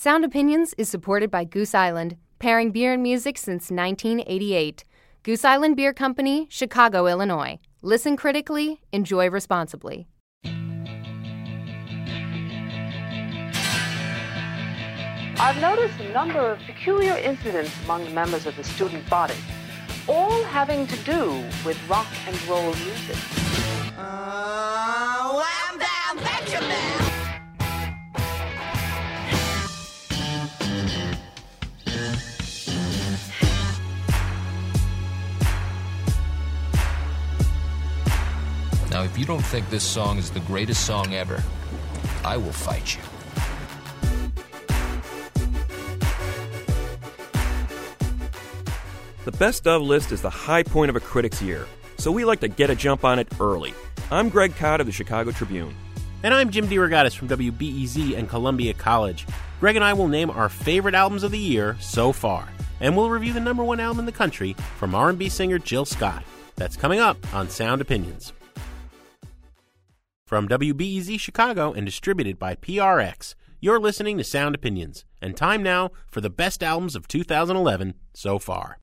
Sound Opinions is supported by Goose Island, pairing beer and music since 1988. Goose Island Beer Company, Chicago, Illinois. Listen critically, enjoy responsibly. I've noticed a number of peculiar incidents among the members of the student body, all having to do with rock and roll music. Uh, wham bam Benjamin! Now, if you don't think this song is the greatest song ever, I will fight you. The best of list is the high point of a critic's year, so we like to get a jump on it early. I'm Greg Kot of the Chicago Tribune. And I'm Jim DeRogatis from WBEZ and Columbia College. Greg and I will name our favorite albums of the year so far, and we'll review the number one album in the country from R&B singer Jill Scott. That's coming up on Sound Opinions. From WBEZ Chicago and distributed by PRX, you're listening to Sound Opinions, and time now for the best albums of 2011 so far.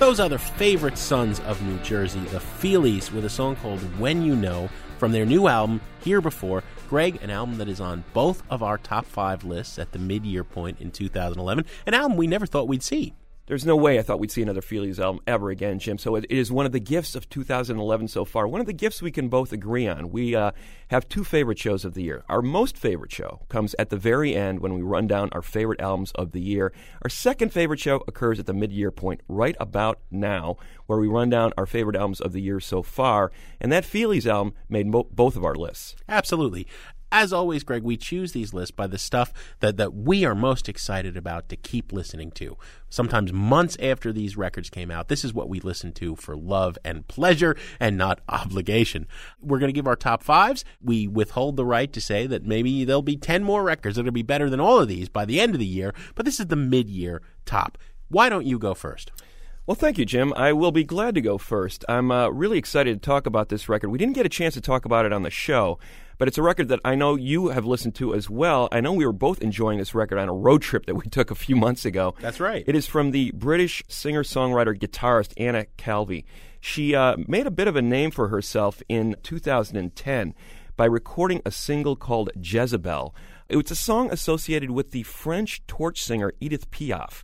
Those are the favorite sons of New Jersey, the Feelies, with a song called When You Know from their new album, Here Before. Greg, an album that is on both of our top five lists at the mid year point in 2011, an album we never thought we'd see there's no way I thought we'd see another Feelies album ever again, Jim. So it, it is one of the gifts of 2011 so far. One of the gifts we can both agree on. We uh, have two favorite shows of the year. Our most favorite show comes at the very end when we run down our favorite albums of the year. Our second favorite show occurs at the mid-year point, right about now, where we run down our favorite albums of the year so far. And that Feelies album made mo- both of our lists. Absolutely. As always, Greg, we choose these lists by the stuff that, that we are most excited about to keep listening to. Sometimes months after these records came out, this is what we listen to for love and pleasure and not obligation. We're going to give our top fives. We withhold the right to say that maybe there'll be 10 more records that'll be better than all of these by the end of the year, but this is the mid year top. Why don't you go first? Well, thank you, Jim. I will be glad to go first. I'm uh, really excited to talk about this record. We didn't get a chance to talk about it on the show, but it's a record that I know you have listened to as well. I know we were both enjoying this record on a road trip that we took a few months ago. That's right. It is from the British singer songwriter guitarist Anna Calvi. She uh, made a bit of a name for herself in 2010 by recording a single called Jezebel. It was a song associated with the French torch singer Edith Piaf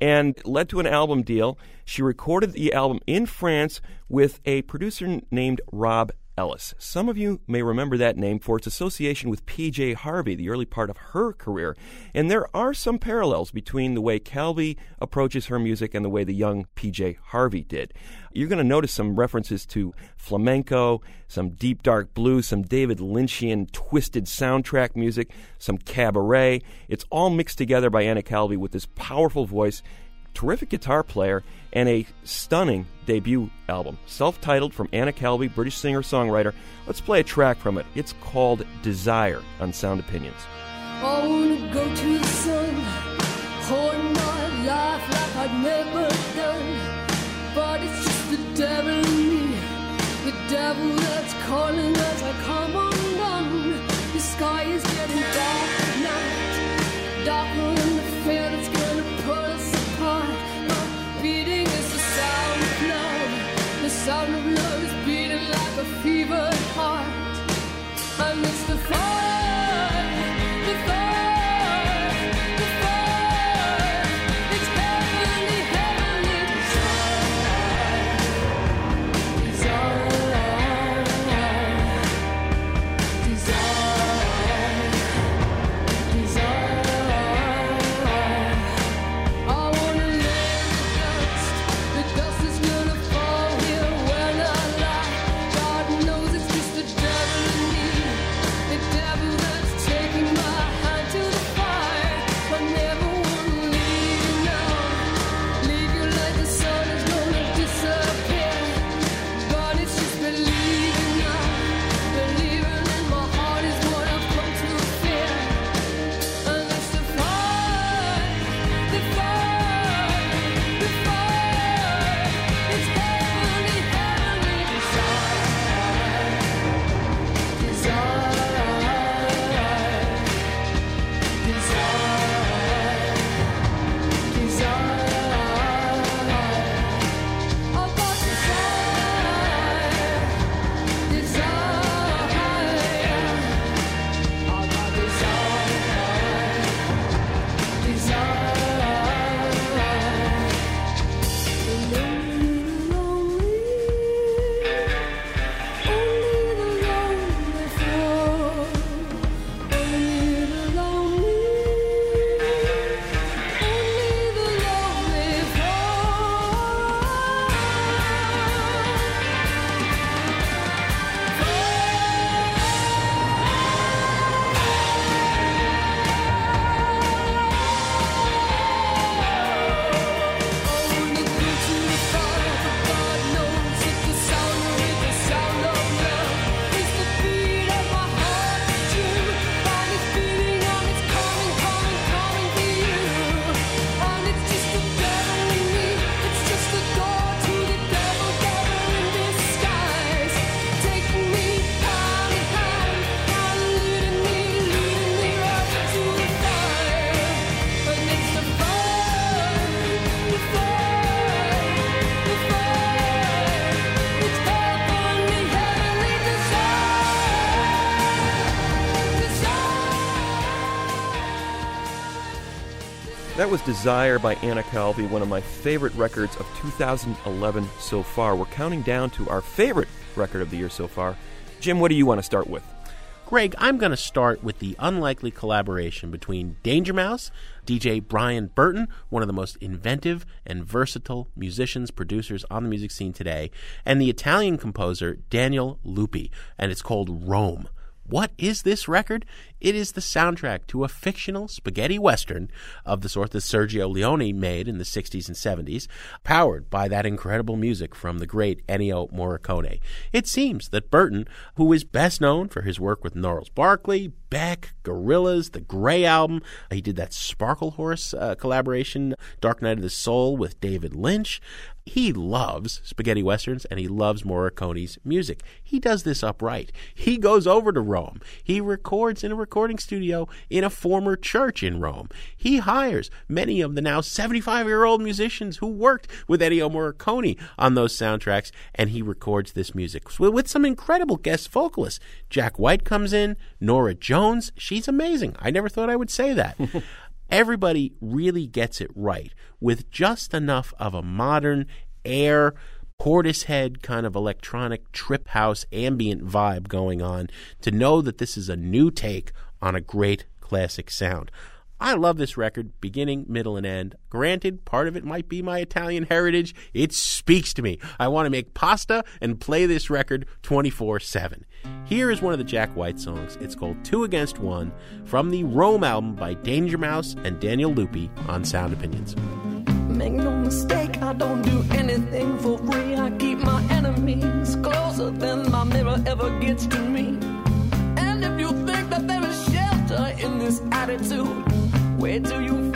and led to an album deal. She recorded the album in France with a producer named Rob Ellis. Some of you may remember that name for its association with PJ Harvey, the early part of her career. And there are some parallels between the way Calvi approaches her music and the way the young PJ Harvey did. You're going to notice some references to flamenco, some deep dark blues, some David Lynchian twisted soundtrack music, some cabaret. It's all mixed together by Anna Calvi with this powerful voice terrific guitar player, and a stunning debut album. Self titled from Anna Calvi, British singer songwriter. Let's play a track from it. It's called Desire on Sound Opinions. I wanna go to the sun, hold my life like I'd never done. But it's just the devil in me, the devil that's calling I come undone. The sky is getting dark night, darker That was Desire by Anna Calvi, one of my favorite records of 2011 so far. We're counting down to our favorite record of the year so far. Jim, what do you want to start with? Greg, I'm going to start with the unlikely collaboration between Danger Mouse, DJ Brian Burton, one of the most inventive and versatile musicians, producers on the music scene today, and the Italian composer Daniel Luppi, and it's called Rome. What is this record? It is the soundtrack to a fictional spaghetti western of the sort that Sergio Leone made in the 60s and 70s, powered by that incredible music from the great Ennio Morricone. It seems that Burton, who is best known for his work with Gnarls Barkley, Beck, Gorillaz, the Grey album, he did that Sparklehorse uh, collaboration, Dark Night of the Soul with David Lynch. He loves spaghetti westerns and he loves Morricone's music. He does this upright. He goes over to Rome. He records in a recording studio in a former church in Rome. He hires many of the now 75 year old musicians who worked with Ennio Morricone on those soundtracks and he records this music with some incredible guest vocalists. Jack White comes in, Norah Jones. She's amazing. I never thought I would say that. Everybody really gets it right with just enough of a modern air Portishead kind of electronic trip house ambient vibe going on to know that this is a new take on a great classic sound. I love this record, beginning, middle, and end. Granted, part of it might be my Italian heritage. It speaks to me. I want to make pasta and play this record 24 7. Here is one of the Jack White songs. It's called Two Against One from the Rome album by Danger Mouse and Daniel Luppi on Sound Opinions. Make no mistake, I don't do anything for free. I keep my enemies closer than my mirror ever gets to me. And if you think that there is shelter in this attitude, where do you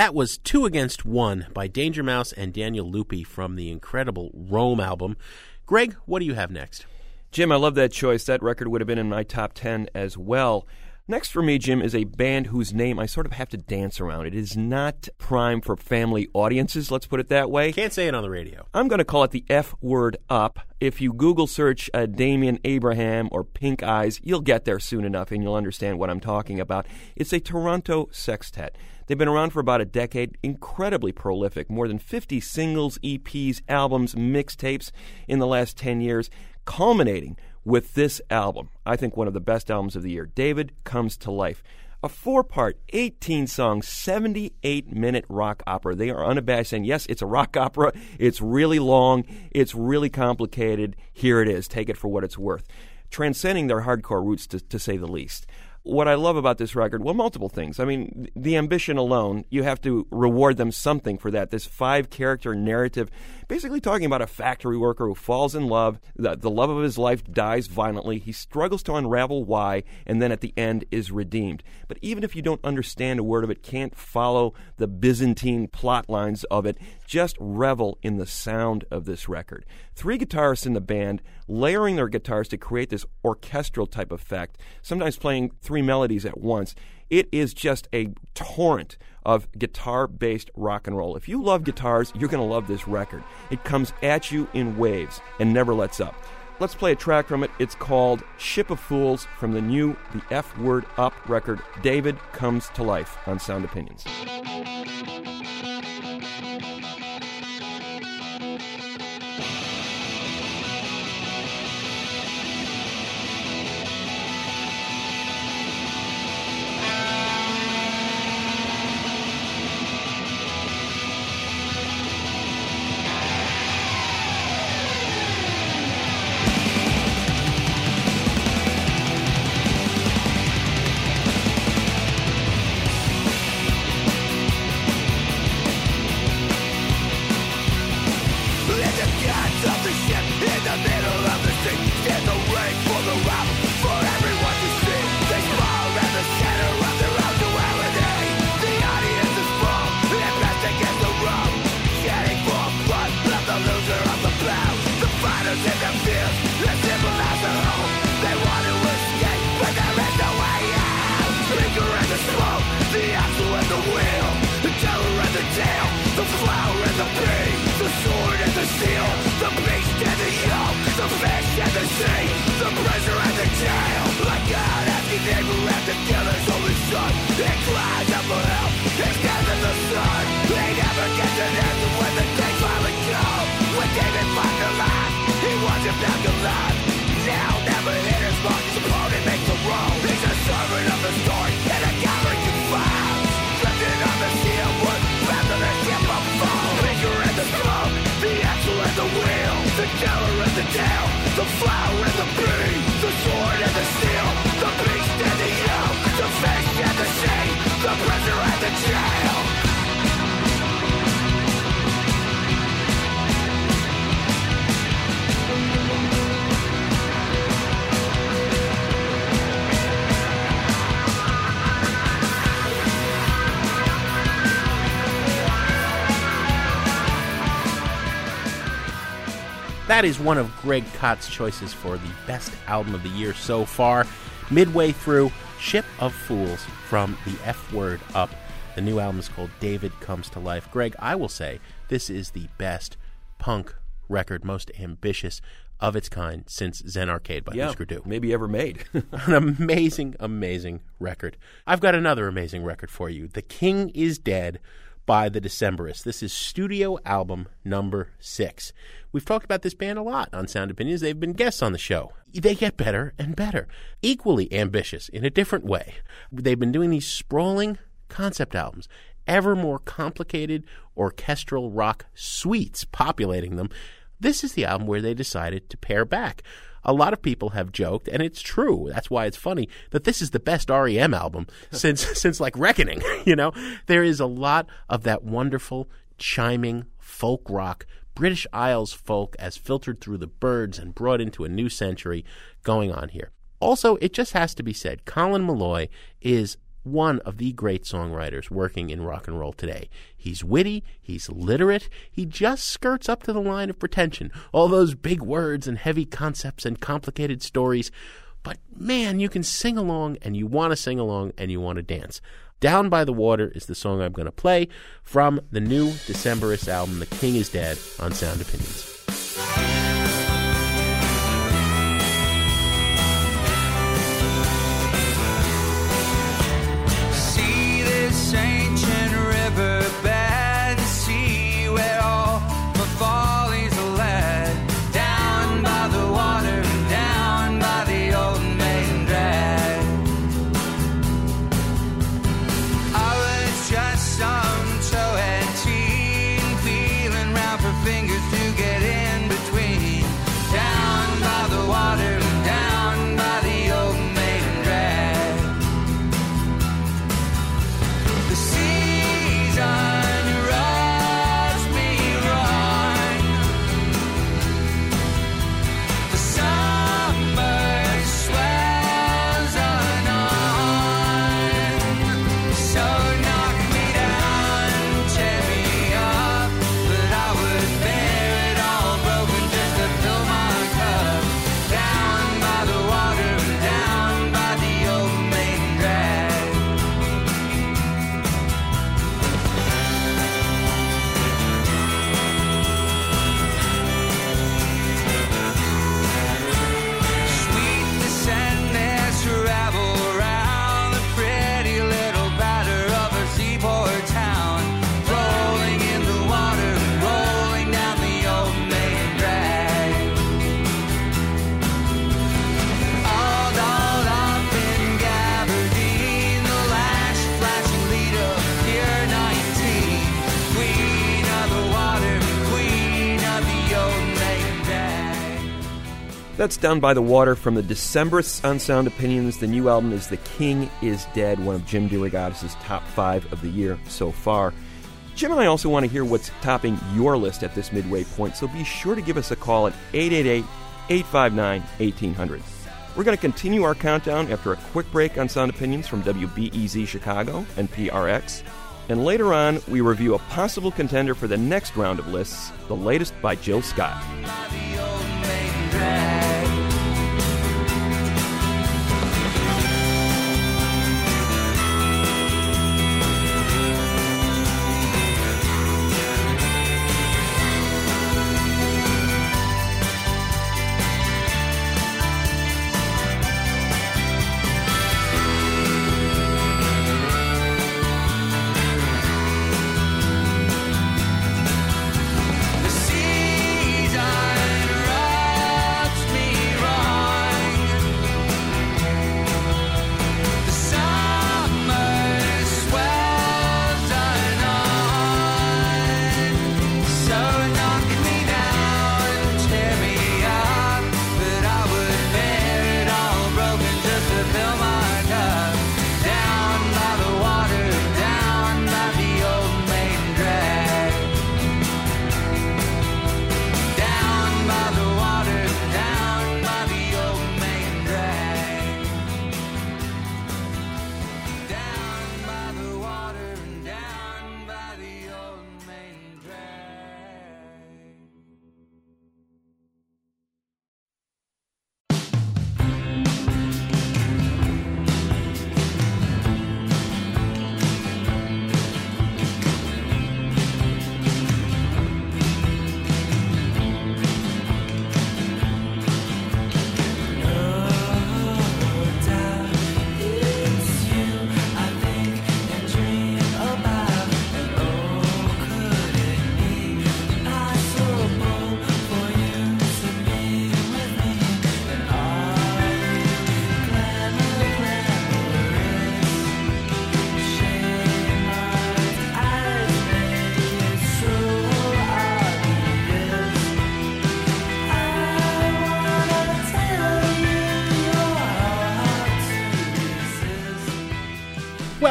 That was Two Against One by Danger Mouse and Daniel Luppi from the incredible Rome album. Greg, what do you have next? Jim, I love that choice. That record would have been in my top 10 as well. Next for me, Jim, is a band whose name I sort of have to dance around. It is not prime for family audiences, let's put it that way. Can't say it on the radio. I'm going to call it the F word up. If you Google search uh, Damien Abraham or Pink Eyes, you'll get there soon enough and you'll understand what I'm talking about. It's a Toronto sextet. They've been around for about a decade, incredibly prolific, more than 50 singles, EPs, albums, mixtapes in the last 10 years, culminating with this album. I think one of the best albums of the year, David Comes to Life. A four part, 18 song, 78 minute rock opera. They are unabashed saying, yes, it's a rock opera. It's really long. It's really complicated. Here it is. Take it for what it's worth. Transcending their hardcore roots, to, to say the least. What I love about this record, well, multiple things. I mean, the ambition alone, you have to reward them something for that. This five character narrative, basically talking about a factory worker who falls in love, the, the love of his life dies violently, he struggles to unravel why, and then at the end is redeemed. But even if you don't understand a word of it, can't follow the Byzantine plot lines of it, just revel in the sound of this record. Three guitarists in the band layering their guitars to create this orchestral type effect, sometimes playing three melodies at once. It is just a torrent of guitar based rock and roll. If you love guitars, you're going to love this record. It comes at you in waves and never lets up. Let's play a track from it. It's called Ship of Fools from the new The F Word Up record, David Comes to Life on Sound Opinions. That is one of Greg Kot's choices for the best album of the year so far. Midway through, Ship of Fools from the F Word Up. The new album is called David Comes to Life. Greg, I will say this is the best punk record, most ambitious of its kind since Zen Arcade by yeah, Husker Du. maybe ever made. An amazing, amazing record. I've got another amazing record for you. The King is Dead by the Decemberists. This is studio album number six. We've talked about this band a lot on Sound Opinions. They've been guests on the show. They get better and better, equally ambitious in a different way. They've been doing these sprawling concept albums, ever more complicated orchestral rock suites populating them. This is the album where they decided to pare back a lot of people have joked, and it's true. That's why it's funny that this is the best REM album since since like Reckoning. You know, there is a lot of that wonderful chiming folk rock. British Isles folk as filtered through the Byrds and brought into a new century going on here. Also, it just has to be said, Colin Meloy is one of the great songwriters working in rock and roll today. He's witty, he's literate, he just skirts up to the line of pretension. All those big words and heavy concepts and complicated stories. But man, you can sing along and you want to sing along and you want to dance. Down by the Water is the song I'm going to play from the new Decemberist album, The King is Dead, on Sound Opinions. That's Down by the Water from the Decemberists on Sound Opinions. The new album is The King is Dead, one of Jim DeRogatis' top five of the year so far. Jim and I also want to hear what's topping your list at this midway point, so be sure to give us a call at 888 859 1800. We're going to continue our countdown after a quick break on Sound Opinions from WBEZ Chicago and PRX. And later on, we review a possible contender for the next round of lists, the latest by Jill Scott.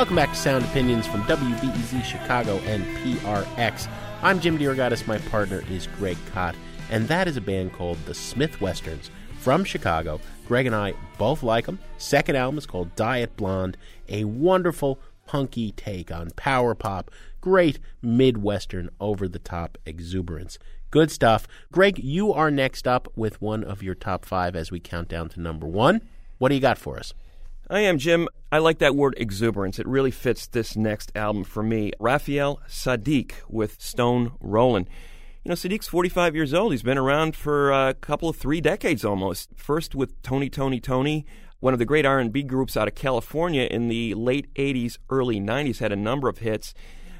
Welcome back to Sound Opinions from WBEZ Chicago and PRX. I'm Jim DeRogatis. My partner is Greg Kot, and that is a band called the Smith Westerns from Chicago. Greg and I both like them. Second album is called Dye It Blonde, a wonderful punky take on power pop. Great Midwestern over the top exuberance. Good stuff. Greg, you are next up with one of your top five as we count down to number one. What do you got for us? I am, Jim. I like that word exuberance. It really fits this next album for me. Raphael Saadiq with Stone Rollin'. You know, Saadiq's 45 years old. He's been around for a couple of three decades almost. First with Tony, Tony, Tony, one of the great R&B groups out of California in the late 80s, early 90s, had a number of hits.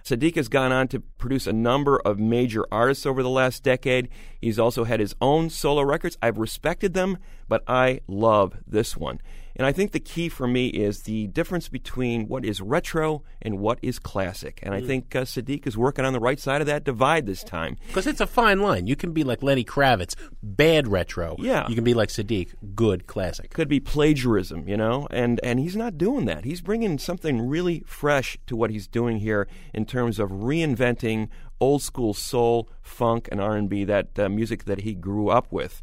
Saadiq has gone on to produce a number of major artists over the last decade. He's also had his own solo records. I've respected them, but I love this one. And I think the key for me is the difference between what is retro and what is classic. And I think uh, Saadiq is working on the right side of that divide this time. Because it's a fine line. You can be like Lenny Kravitz, bad retro. Yeah. You can be like Saadiq, good classic. Could be plagiarism, you know, and and he's not doing that. He's bringing something really fresh to what he's doing here in terms of reinventing old school soul, funk, and R and B that uh, music that he grew up with.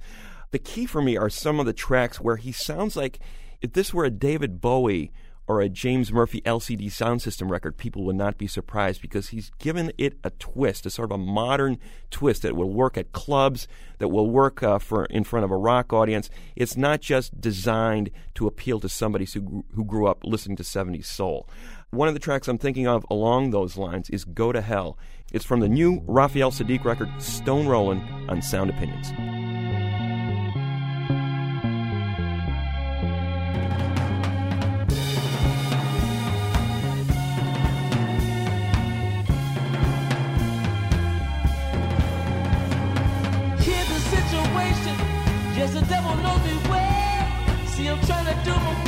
The key for me are some of the tracks where he sounds like if this were a David Bowie or a James Murphy LCD Soundsystem record, people would not be surprised because he's given it a twist, a sort of a modern twist that will work at clubs, that will work uh, for in front of a rock audience. It's not just designed to appeal to somebody who grew, who grew up listening to 70s soul. One of the tracks I'm thinking of along those lines is Go to Hell. It's from the new Raphael Saadiq record, Stone Rollin' on Sound Opinions. Yes, the devil knows me well. See, I'm trying to do my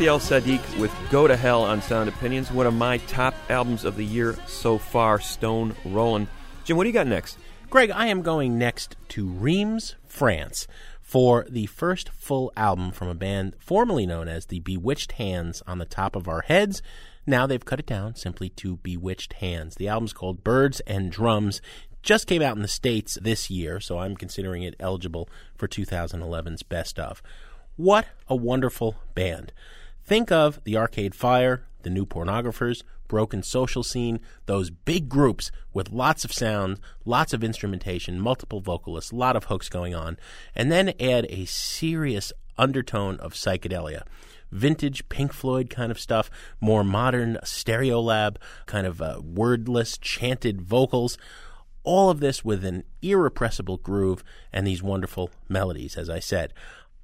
Raphael Saadiq with Go to Hell on Sound Opinions, one of my top albums of the year so far, Stone Rollin'. Jim, what do you got next? Greg, I am going next to Reims, France, for the first full album from a band formerly known as the Bewitched Hands on the Top of Our Heads. Now they've cut it down simply to Bewitched Hands. The album's called Birds and Drums. Just came out in the States this year, so I'm considering it eligible for 2011's Best of. What a wonderful band. Think of the Arcade Fire, the New Pornographers, Broken Social Scene, those big groups with lots of sound, lots of instrumentation, multiple vocalists, a lot of hooks going on, and then add a serious undertone of psychedelia. Vintage Pink Floyd kind of stuff, more modern Stereolab kind of uh, wordless, chanted vocals. All of this with an irrepressible groove and these wonderful melodies, as I said.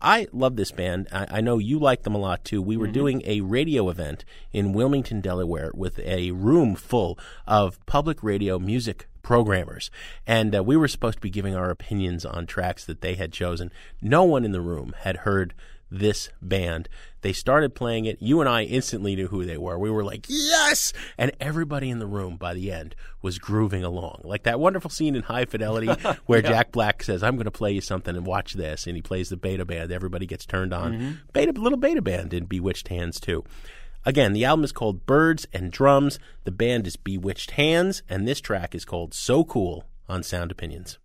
I love this band. I, I, know you like them a lot too. We were mm-hmm. doing a radio event in Wilmington, Delaware, with a room full of public radio music programmers. And uh, we were supposed to be giving our opinions on tracks that they had chosen. No one in the room had heard this band. They started playing it. You and I instantly knew who they were. We were like, yes! And everybody in the room by the end was grooving along. Like that wonderful scene in High Fidelity where yeah. Jack Black says, I'm going to play you something and watch this. And he plays the beta band. Everybody gets turned on. Mm-hmm. Beta, little beta band in Bewitched Hands, too. Again, the album is called Birds and Drums. The band is Bewitched Hands. And this track is called So Cool on Sound Opinions.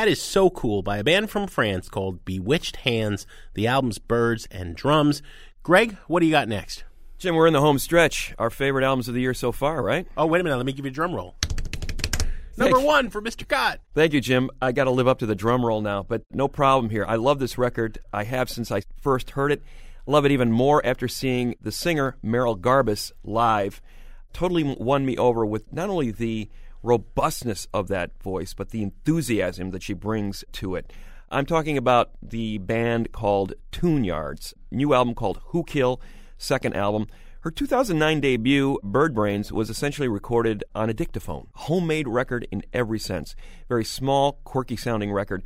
That is so cool by a band from France called Bewitched Hands. The album's Birds and Drums. Greg, what do you got next? Jim, we're in the home stretch. Our favorite albums of the year so far, right? Oh, wait a minute. Let me give you a drum roll. Number Thanks. one for Mr. Kot. Thank you, Jim. I got to live up to the drum roll now, but no problem here. I love this record. I have since I first heard it. Love it even more after seeing the singer Merrill Garbus live. Totally won me over with not only the robustness of that voice, but the enthusiasm that she brings to it. I'm talking about the band called Tune Yards, new album called Who Kill, second album. Her 2009 debut, Bird Brains, was essentially recorded on a dictaphone, homemade record in every sense. Very small, quirky sounding record.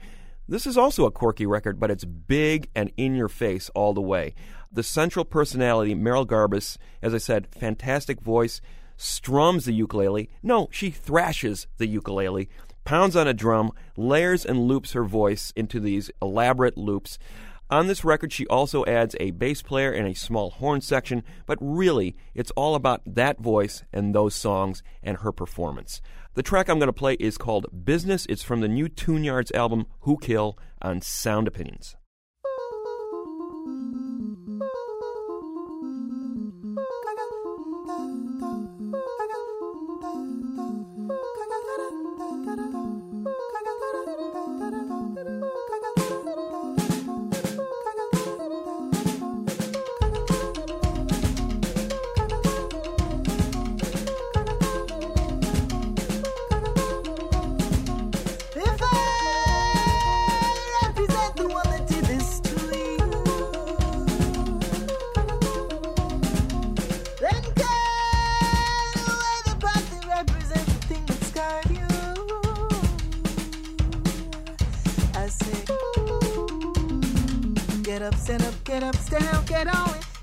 This is also a quirky record, but it's big and in your face all the way. The central personality, Merrill Garbus, as I said, fantastic voice, strums the ukulele. No, she thrashes the ukulele, pounds on a drum, layers and loops her voice into these elaborate loops. On this record, she also adds a bass player and a small horn section, but really, it's all about that voice and those songs and her performance. The track I'm going to play is called Business. It's from the new Tune Yards album, Who Kill, on Sound Opinions. Get up, stand up, get up, stand up, get on it.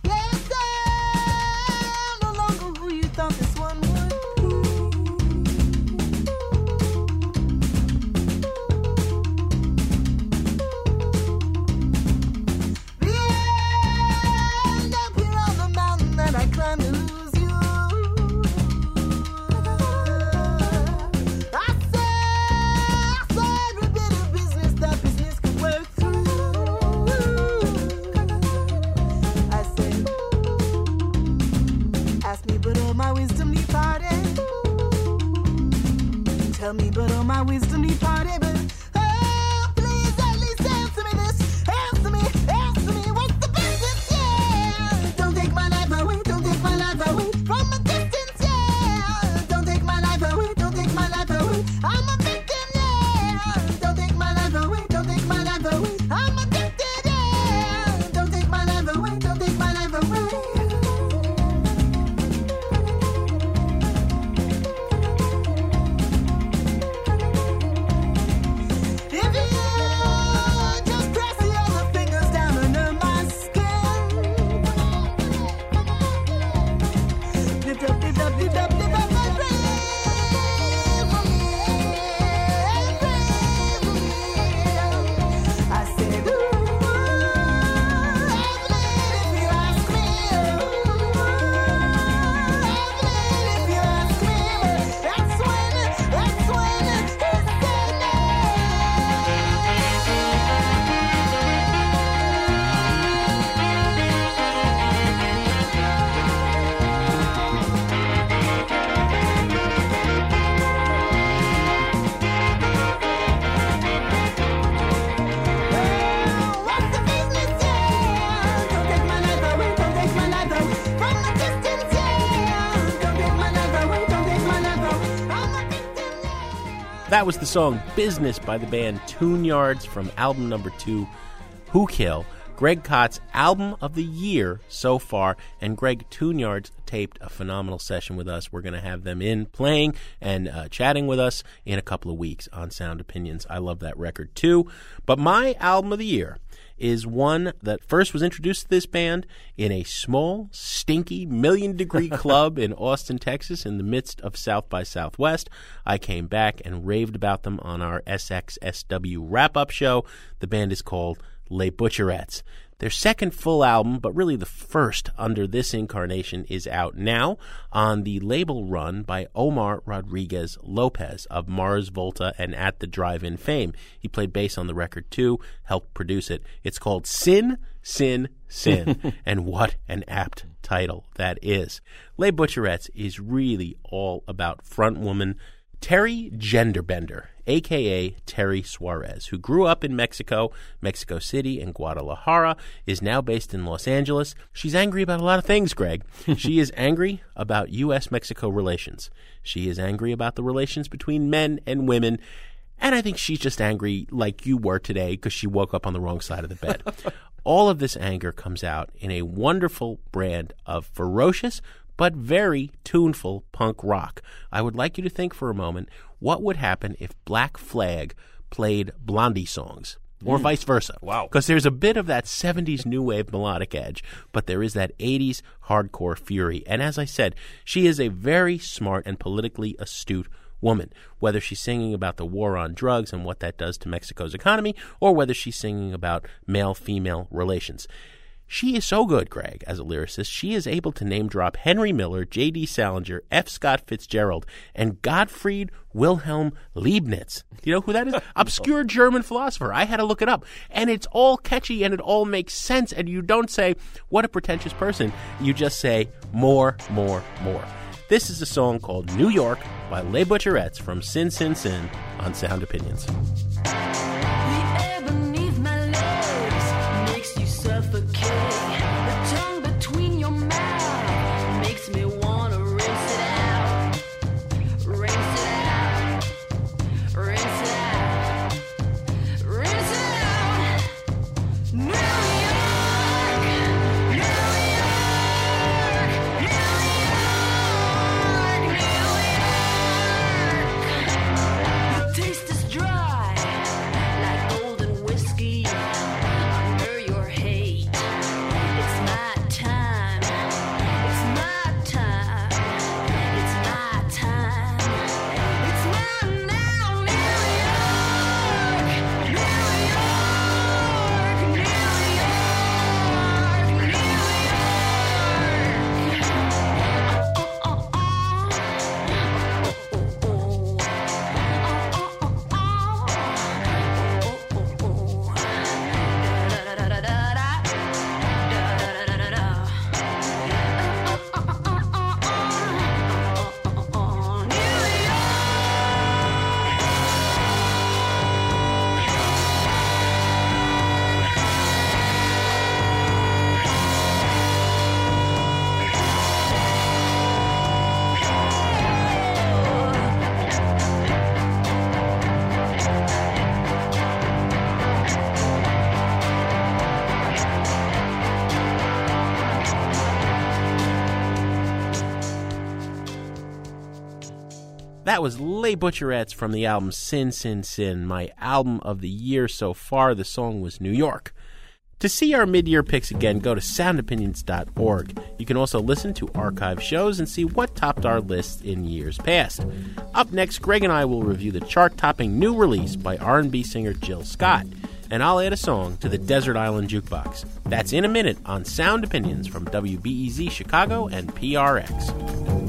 That was the song Business by the band Tune Yards from album number two, Who Kill. Greg Kot's album of the year so far, and Greg Tune Yards taped a phenomenal session with us. We're going to have them in playing and uh, chatting with us in a couple of weeks on Sound Opinions. I love that record too. But my album of the year is one that first was introduced to this band in a small, stinky, million degree club in Austin, Texas, in the midst of South by Southwest. I came back and raved about them on our SXSW wrap up show. The band is called Les Butcherettes. Their second full album, but really the first under this incarnation, is out now on the label run by Omar Rodriguez Lopez of Mars Volta and At the Drive In fame. He played bass on the record too, helped produce it. It's called Sin, Sin, Sin. and what an apt title that is. Les Butcherettes is really all about front woman Teri Genderbender, aka Teri Suarez, who grew up in Mexico, Mexico City, and Guadalajara, is now based in Los Angeles. She's angry about a lot of things, Greg. she is angry about U.S. Mexico relations. She is angry about the relations between men and women. And I think she's just angry like you were today because she woke up on the wrong side of the bed. All of this anger comes out in a wonderful brand of ferocious but very tuneful punk rock. I would like you to think for a moment what would happen if Black Flag played Blondie songs. or hmm. vice versa. Wow. Because there's a bit of that 70s new wave melodic edge, but there is that 80s hardcore fury. And as I said, she is a very smart and politically astute woman, whether she's singing about the war on drugs and what that does to Mexico's economy, or whether she's singing about male female relations. She is so good, Greg, as a lyricist. She is able to name drop Henry Miller, J.D. Salinger, F. Scott Fitzgerald, and Gottfried Wilhelm Leibniz. You know who that is? Obscure German philosopher. I had to look it up. And it's all catchy and it all makes sense. And you don't say, what a pretentious person. You just say, more, more, more. This is a song called New York by Les Butcherettes from Sin Sin Sin on Sound Opinions. That was Les Butcherettes from the album Sin Sin Sin, my album of the year so far. The song was New York. To see our mid-year picks again, go to soundopinions.org. You can also listen to archive shows and see what topped our list in years past. Up next, Greg and I will review the chart-topping new release by R&B singer Jill Scott, and I'll add a song to the Desert Island Jukebox. That's in a minute on Sound Opinions from WBEZ Chicago and PRX.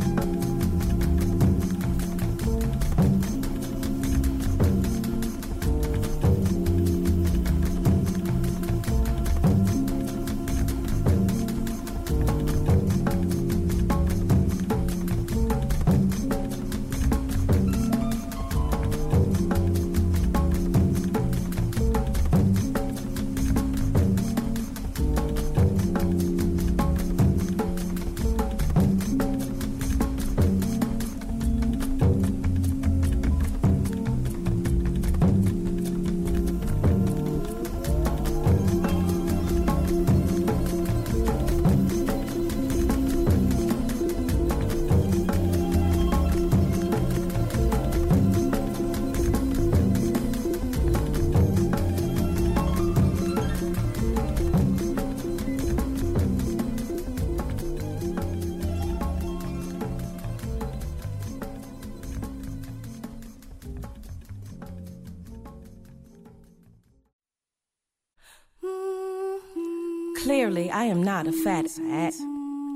I am not a fat ass.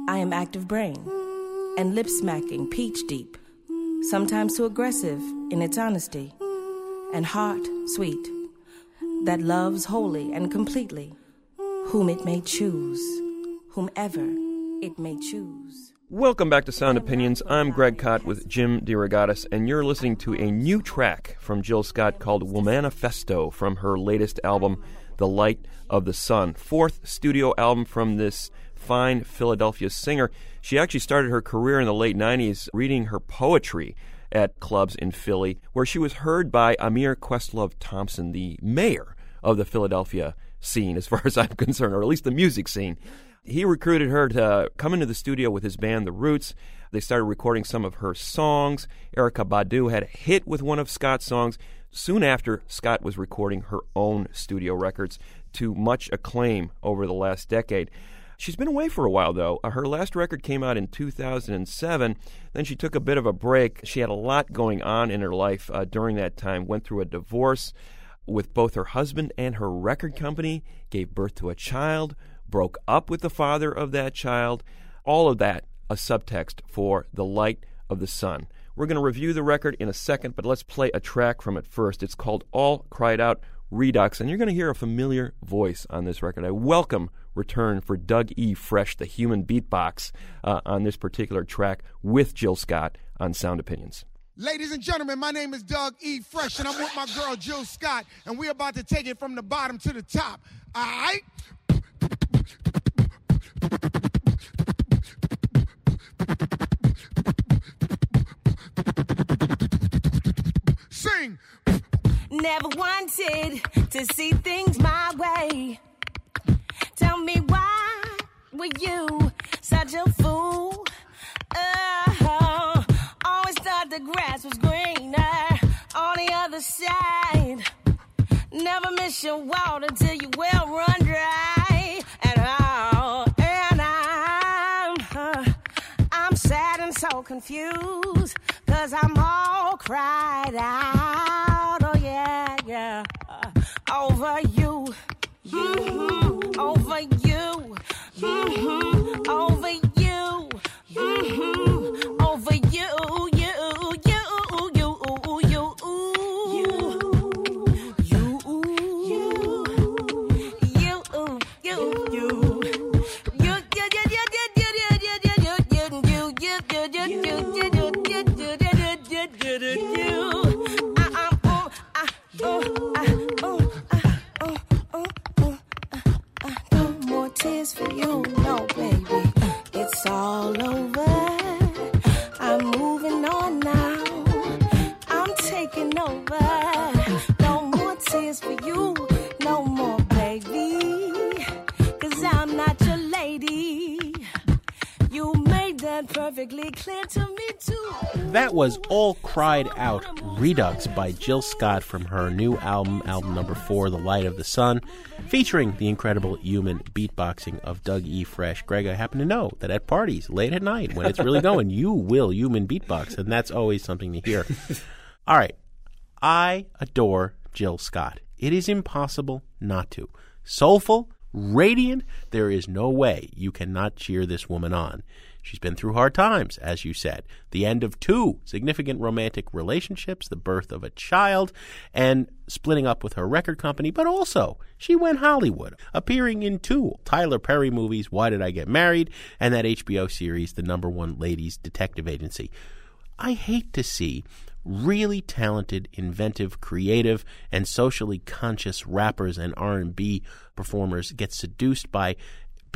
I am active brain and lip smacking, peach deep, sometimes too aggressive in its honesty, and heart sweet, that loves wholly and completely whom it may choose, whomever it may choose. Welcome back to Sound Opinions. I'm Greg Kot with Jim DeRogatis, and you're listening to a new track from Jill Scott called Womanifesto from her latest album, The Light of the Sun. Fourth studio album from this fine Philadelphia singer. She actually started her career in the late 90s reading her poetry at clubs in Philly, where she was heard by Ahmir Questlove Thompson, the mayor of the Philadelphia scene, as far as I'm concerned, or at least the music scene. He recruited her to come into the studio with his band, The Roots. They started recording some of her songs. Erykah Badu had a hit with one of Scott's songs. Soon after Scott was recording her own studio records to much acclaim over the last decade. She's been away for a while, though. Uh, Her last record came out in 2007. Then she took a bit of a break. She had a lot going on in her life uh, during that time, went through a divorce with both her husband and her record company, gave birth to a child, broke up with the father of that child. All of that a subtext for The Light of the Sun. We're going to review the record in a second, but let's play a track from it first. It's called All Cried Out Redux, and you're going to hear a familiar voice on this record. I welcome return for Doug E. Fresh, the human beatbox, uh, on this particular track with Jill Scott on Sound Opinions. Ladies and gentlemen, my name is Doug E. Fresh, and I'm with my girl Jill Scott, and we're about to take it from the bottom to the top. All right? Sing! Never wanted to see things my way. Tell me why were you such a fool? Oh, always thought the grass was greener on the other side. Never miss your water till you well run dry. Sad and so confused. Cause I'm all cried out. Oh, yeah, yeah. Uh, over you. Over you. Mhm. Over you. Mhm. Over you. You, you, tears for you, no, baby. It's all over. I'm moving on now. I'm taking over. No more tears for you, no more, baby. Cause I'm not your lady. You made that perfectly clear to me, too. That was All Cried Out Redux by Jill Scott from her new album, album number four, The Light of the Sun, featuring the incredible human beatboxing of Doug E. Fresh. Greg, I happen to know that at parties late at night, when it's really going, you will human beatbox, and that's always something to hear. All right. I adore Jill Scott. It is impossible not to. Soulful, radiant, there is no way you cannot cheer this woman on. She's been through hard times, as you said. The end of two significant romantic relationships, the birth of a child, and splitting up with her record company, but also she went Hollywood, appearing in two Tyler Perry movies, Why Did I Get Married, and that HBO series, The Number One Ladies Detective Agency. I hate to see really talented, inventive, creative, and socially conscious rappers and R&B performers get seduced by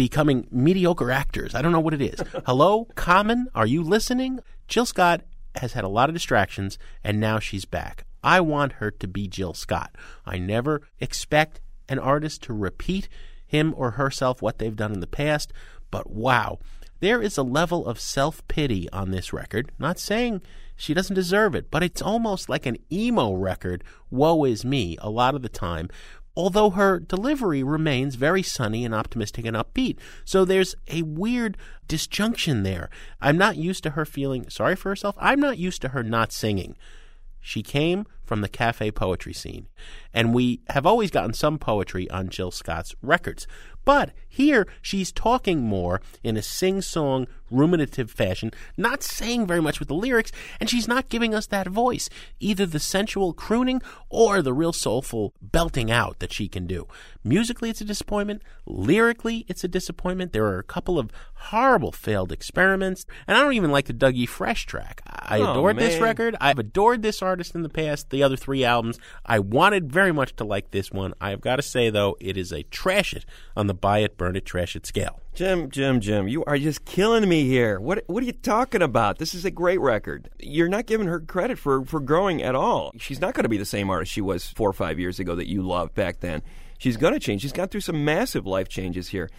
becoming mediocre actors. I don't know what it is. Hello, Common, are you listening? Jill Scott has had a lot of distractions and now she's back. I want her to be Jill Scott. I never expect an artist to repeat him or herself what they've done in the past, but wow, there is a level of self pity on this record. Not saying she doesn't deserve it, but it's almost like an emo record, woe is me, a lot of the time. Although her delivery remains very sunny and optimistic and upbeat. So there's a weird disjunction there. I'm not used to her feeling sorry for herself. I'm not used to her not singing. She came from the cafe poetry scene, and we have always gotten some poetry on Jill Scott's records. But here she's talking more in a sing song, ruminative fashion, not saying very much with the lyrics, and she's not giving us that voice, either the sensual crooning or the real soulful belting out that she can do. Musically, it's a disappointment. Lyrically, it's a disappointment. There are a couple of horrible failed experiments, and I don't even like the Dougie Fresh track. I Oh, adored this record. I've adored this artist in the past, the other three albums. I wanted very much to like this one. I've got to say, though, it is a trash it on the buy it, burn it, trash it scale. Jim, Jim, Jim, you are just killing me here. What what are you talking about? This is a great record. You're not giving her credit for, for growing at all. She's not going to be the same artist she was four or five years ago that you loved back then. She's going to change. She's gone through some massive life changes here.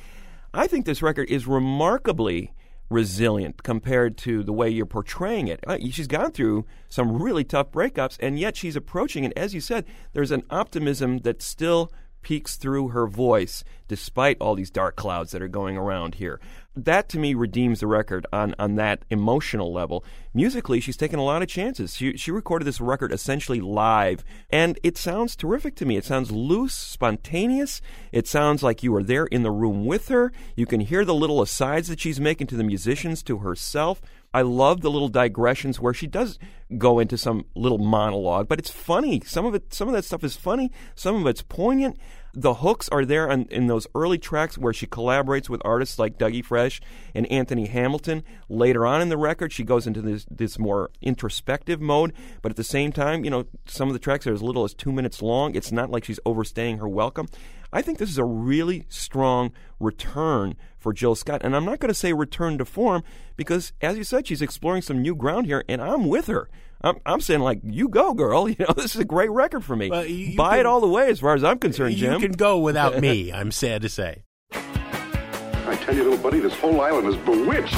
I think this record is remarkably resilient compared to the way you're portraying it. Uh, She's gone through some really tough breakups, and yet she's approaching it. As you said, there's an optimism that still peeks through her voice despite all these dark clouds that are going around here. That to me redeems the record on, on that emotional level. Musically, she's taken a lot of chances. She, she recorded this record essentially live, and it sounds terrific to me. It sounds loose, spontaneous. It sounds like you were there in the room with her. You can hear the little asides that she's making to the musicians, to herself. I love the little digressions where she does go into some little monologue, but it's funny. Some of it, some of that stuff is funny. Some of it's poignant. The hooks are there on, in those early tracks where she collaborates with artists like Dougie Fresh and Anthony Hamilton. Later on in the record, she goes into this this more introspective mode, but at the same time, you know, some of the tracks are as little as two minutes long. It's not like she's overstaying her welcome. I think this is a really strong return for Jill Scott. And I'm not going to say return to form because, as you said, she's exploring some new ground here, and I'm with her. I'm, I'm saying, like, you go, girl. You know, this is a great record for me. Well, you- you Buy can- it all the way, as far as I'm concerned, Jim. You can go without me, I'm sad to say. I tell you, little buddy, this whole island is bewitched.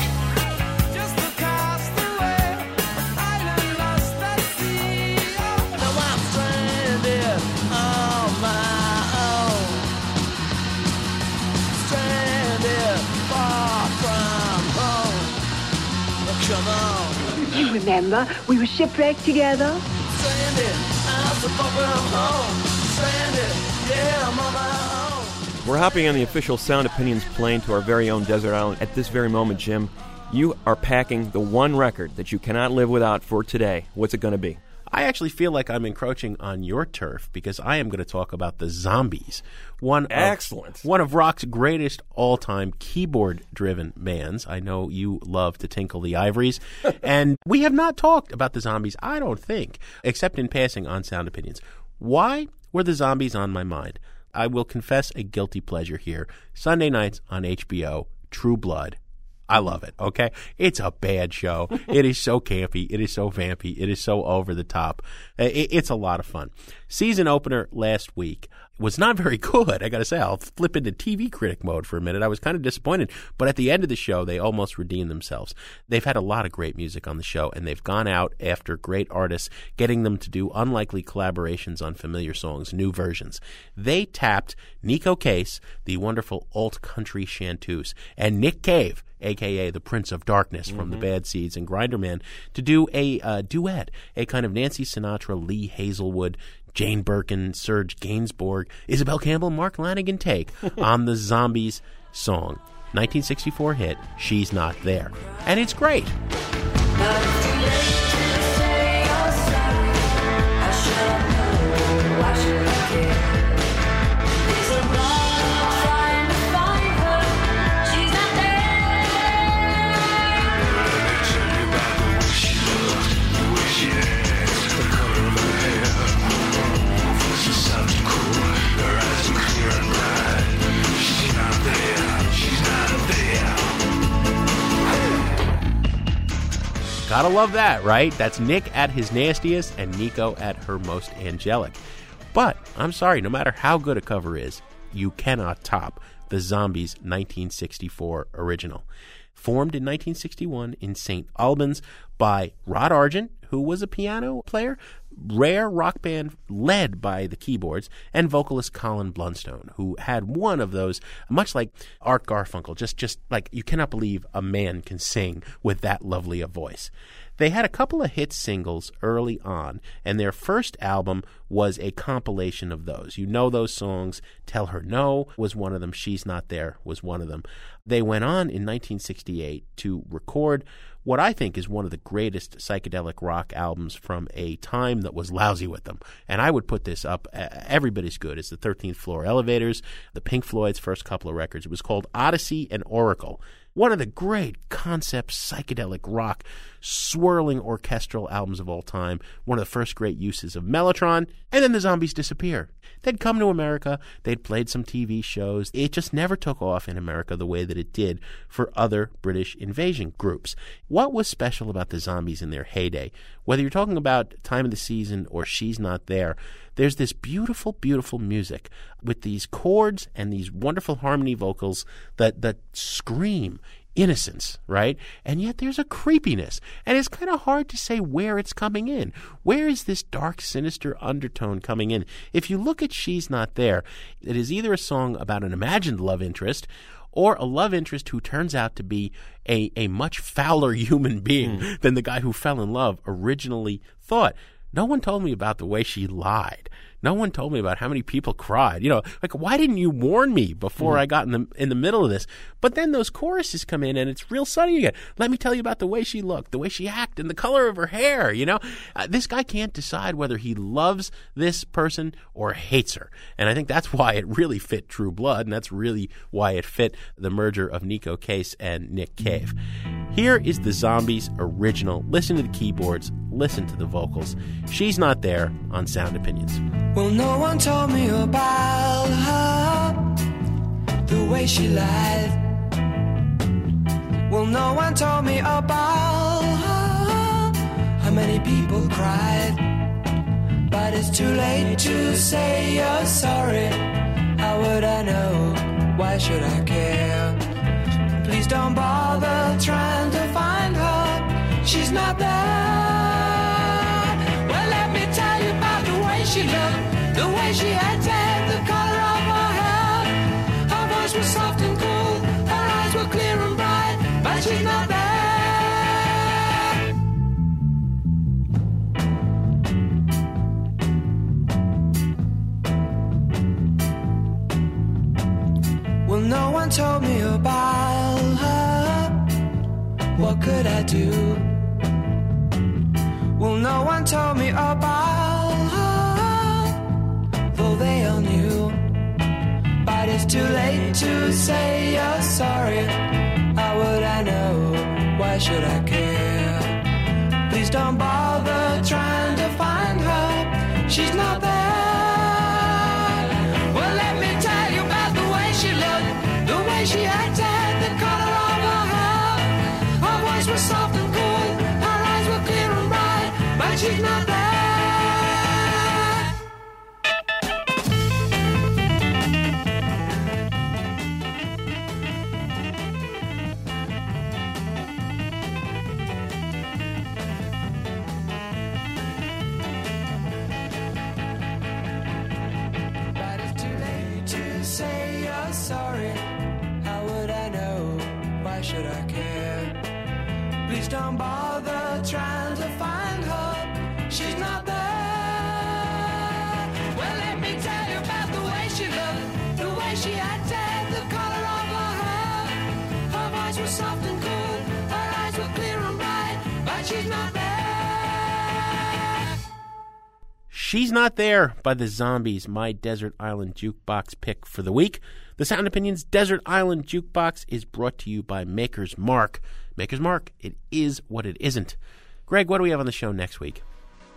Remember, we were shipwrecked together. We're hopping on the official Sound Opinions plane to our very own desert island at this very moment, Jim. You are packing the one record that you cannot live without for today. What's it going to be? I actually feel like I'm encroaching on your turf because I am going to talk about the Zombies, one Excellent. of, one of rock's greatest all-time keyboard-driven bands. I know you love to tinkle the ivories, and we have not talked about the Zombies. I don't think, except in passing on Sound Opinions. Why were the Zombies on my mind? I will confess a guilty pleasure here. Sunday nights on HBO, True Blood. I love it. Okay, it's a bad show. it is so campy. It is so vampy. It is so over the top. It- it's a lot of fun. Season opener last week was not very good. I got to say, I'll flip into TV critic mode for a minute. I was kind of disappointed, but at the end of the show, they almost redeemed themselves. They've had a lot of great music on the show, and they've gone out after great artists, getting them to do unlikely collaborations on familiar songs, new versions. They tapped Neko Case, the wonderful alt country chanteuse, and Nick Cave aka the Prince of Darkness from the Bad Seeds and Grinderman, to do a uh, duet, a kind of Nancy Sinatra, Lee Hazlewood, Jane Birkin, Serge Gainsbourg, Isobel Campbell, Mark Lanegan take on the Zombies song. 1964 hit, She's Not There. And it's great. Gotta love that, right? That's Nick at his nastiest and Nico at her most angelic. But I'm sorry, no matter how good a cover is, you cannot top the Zombies 1964 original. Formed in 1961 in St. Albans by Rod Argent, who was a piano player, rare rock band led by the keyboards, and vocalist Colin Blunstone, who had one of those, much like Art Garfunkel, just just like you cannot believe a man can sing with that lovely a voice. They had a couple of hit singles early on, and their first album was a compilation of those. You know those songs. Tell Her No was one of them. She's Not There was one of them. They went on in 1968 to record what I think is one of the greatest psychedelic rock albums from a time that was lousy with them. And I would put this up every bit as good as the 13th Floor Elevators, the Pink Floyd's first couple of records. It was called Odessey and Oracle. One of the great concept psychedelic rock swirling orchestral albums of all time. One of the first great uses of Mellotron. And then the zombies disappear. They'd come to America, they'd played some TV shows. It just never took off in America the way that it did for other British invasion groups. What was special about the zombies in their heyday? Whether you're talking about Time of the Season or She's Not There, there's this beautiful, beautiful music with these chords and these wonderful harmony vocals that, that scream innocence, right? And yet there's a creepiness. And it's kind of hard to say where it's coming in. Where is this dark, sinister undertone coming in? If you look at She's Not There, it is either a song about an imagined love interest or a love interest who turns out to be a, a much fouler human being hmm. than the guy who fell in love originally thought. No one told me about the way she lied. No one told me about how many people cried. You know, like why didn't you warn me before Mhm. I got in the in the middle of this? But then those choruses come in and it's real sunny again. Let me tell you about the way she looked, the way she acted, and the color of her hair. You know, uh, this guy can't decide whether he loves this person or hates her, and I think that's why it really fit True Blood, and that's really why it fit the merger of Neko Case and Nick Cave. Here is the Zombies original. Listen to the keyboards, listen to the vocals. She's not there on Sound Opinions. Well, no one told me about her, the way she lied. Well, no one told me about her, how many people cried. But it's too late to say you're sorry. How would I know? Why should I care? Please don't bother trying to find her. She's not there. She acted, the color of her hair. Her voice was soft and cool, her eyes were clear and bright, but she's not there. Well, no one told me about her. What could I do? Well, no one told me about too late to say you're sorry. How would I know? Why should I care? Please don't bother trying to find her. She's not there. She's Not There by the Zombies, my Desert Island Jukebox pick for the week. The Sound Opinions Desert Island Jukebox is brought to you by Maker's Mark. Maker's Mark, it is what it isn't. Greg, what do we have on the show next week?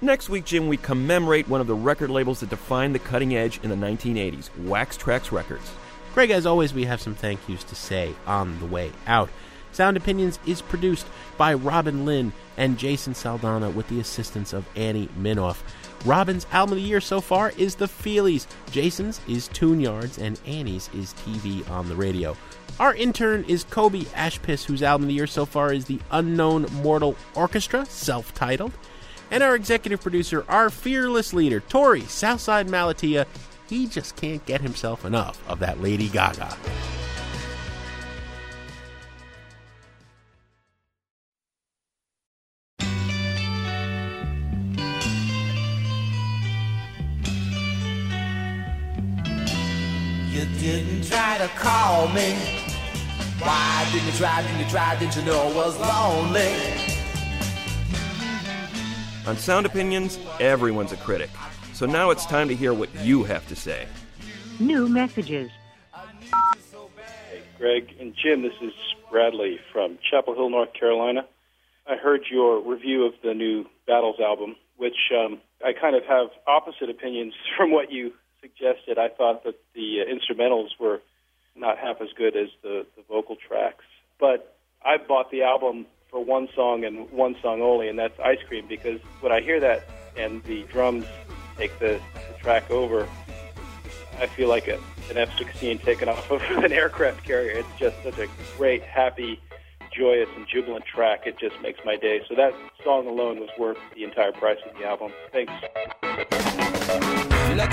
Next week, Jim, we commemorate one of the record labels that defined the cutting edge in the 1980s, Wax Trax Records. Greg, as always, we have some thank yous to say on the way out. Sound Opinions is produced by Robin Linn and Jason Saldanha with the assistance of Annie Minoff. Robin's album of the year so far is The Feelies. Jason's is Tune Yards, and Annie's is TV on the radio. Our intern is Kobe Ashpiss, whose album of the year so far is The Unknown Mortal Orchestra, self titled. And our executive producer, our fearless leader, Torey Southside Malatia, he just can't get himself enough of that Lady Gaga. Call me. Why didn't you try? Didn't you try? Didn't you know I was lonely? On Sound Opinions, everyone's a critic. So now it's time to hear what you have to say. New messages. Greg and Jim, this is Bradley from Chapel Hill, North Carolina. I heard your review of the new Battles album, which um, I kind of have opposite opinions from what you suggested. I thought that the uh, instrumentals were not half as good as the, the vocal tracks. But I bought the album for one song and one song only, and that's Ice Cream, because when I hear that and the drums take the, the track over, I feel like a, an F-16 taken off of an aircraft carrier. It's just such a great, happy joyous and jubilant track. It just makes my day. So that song alone was worth the entire price of the album. Thanks. Like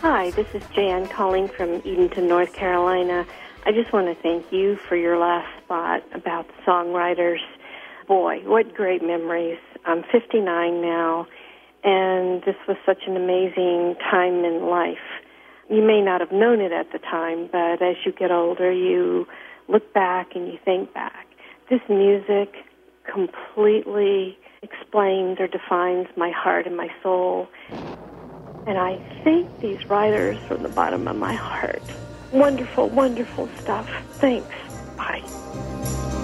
Hi, this is Jan calling from Edenton, North Carolina. I just want to thank you for your last spot about songwriters. Boy, what great memories. I'm 59 now, and this was such an amazing time in life. You may not have known it at the time, but as you get older, you look back and you think back. This music completely explains or defines my heart and my soul. And I thank these writers from the bottom of my heart. Wonderful, wonderful stuff. Thanks. Bye.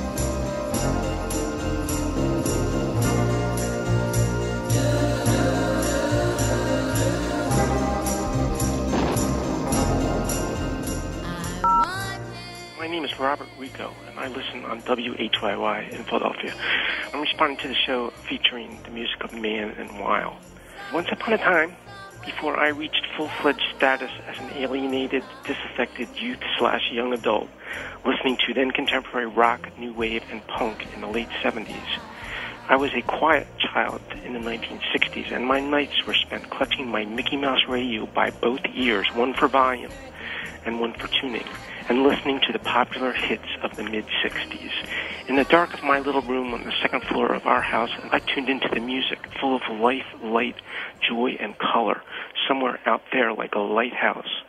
My name is Robert Rico, and I listen on WHYY in Philadelphia. I'm responding to the show featuring the music of Mann and Weil. Once upon a time, before I reached full-fledged status as an alienated, disaffected youth slash young adult, listening to then contemporary rock, new wave, and punk in the late 70s, I was a quiet child in the 1960s, and my nights were spent clutching my Mickey Mouse radio by both ears, one for volume and one for tuning, and listening to the popular hits of the mid 60s. In the dark of my little room on the second floor of our house, I tuned into the music, full of life, light, joy, and color, somewhere out there like a lighthouse.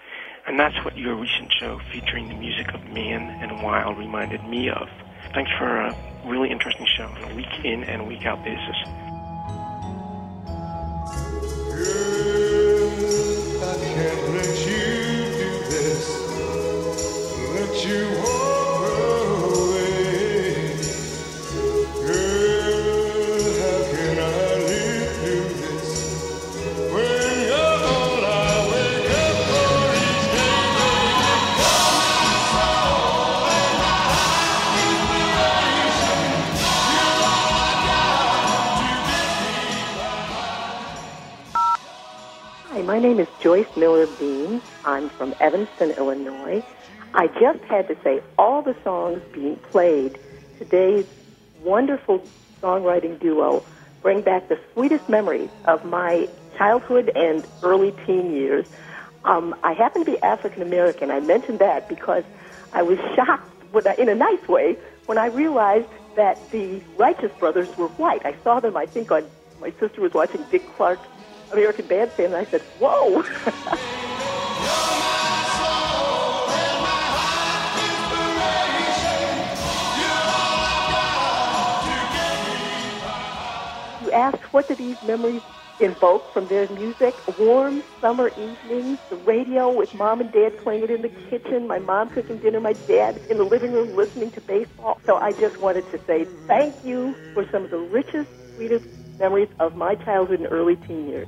And that's what your recent show featuring the music of Mann and Weil reminded me of. Thanks for a really interesting show on a week in and week out basis. Joyce Miller Bean. I'm from Evanston, Illinois. I just had to say all the songs being played, today's wonderful songwriting duo, bring back the sweetest memories of my childhood and early teen years. Um, I happen to be African American. I mentioned that because I was shocked, I, in a nice way, when I realized that the Righteous Brothers were white. I saw them, I think, on my sister was watching Dick Clark's American Bandstand, and I said, "Whoa!" you asked, what do these memories invoke from their music? Warm summer evenings, the radio with mom and dad playing it in the kitchen, my mom cooking dinner, my dad in the living room listening to baseball. So I just wanted to say thank you for some of the richest, sweetest memories of my childhood and early teen years.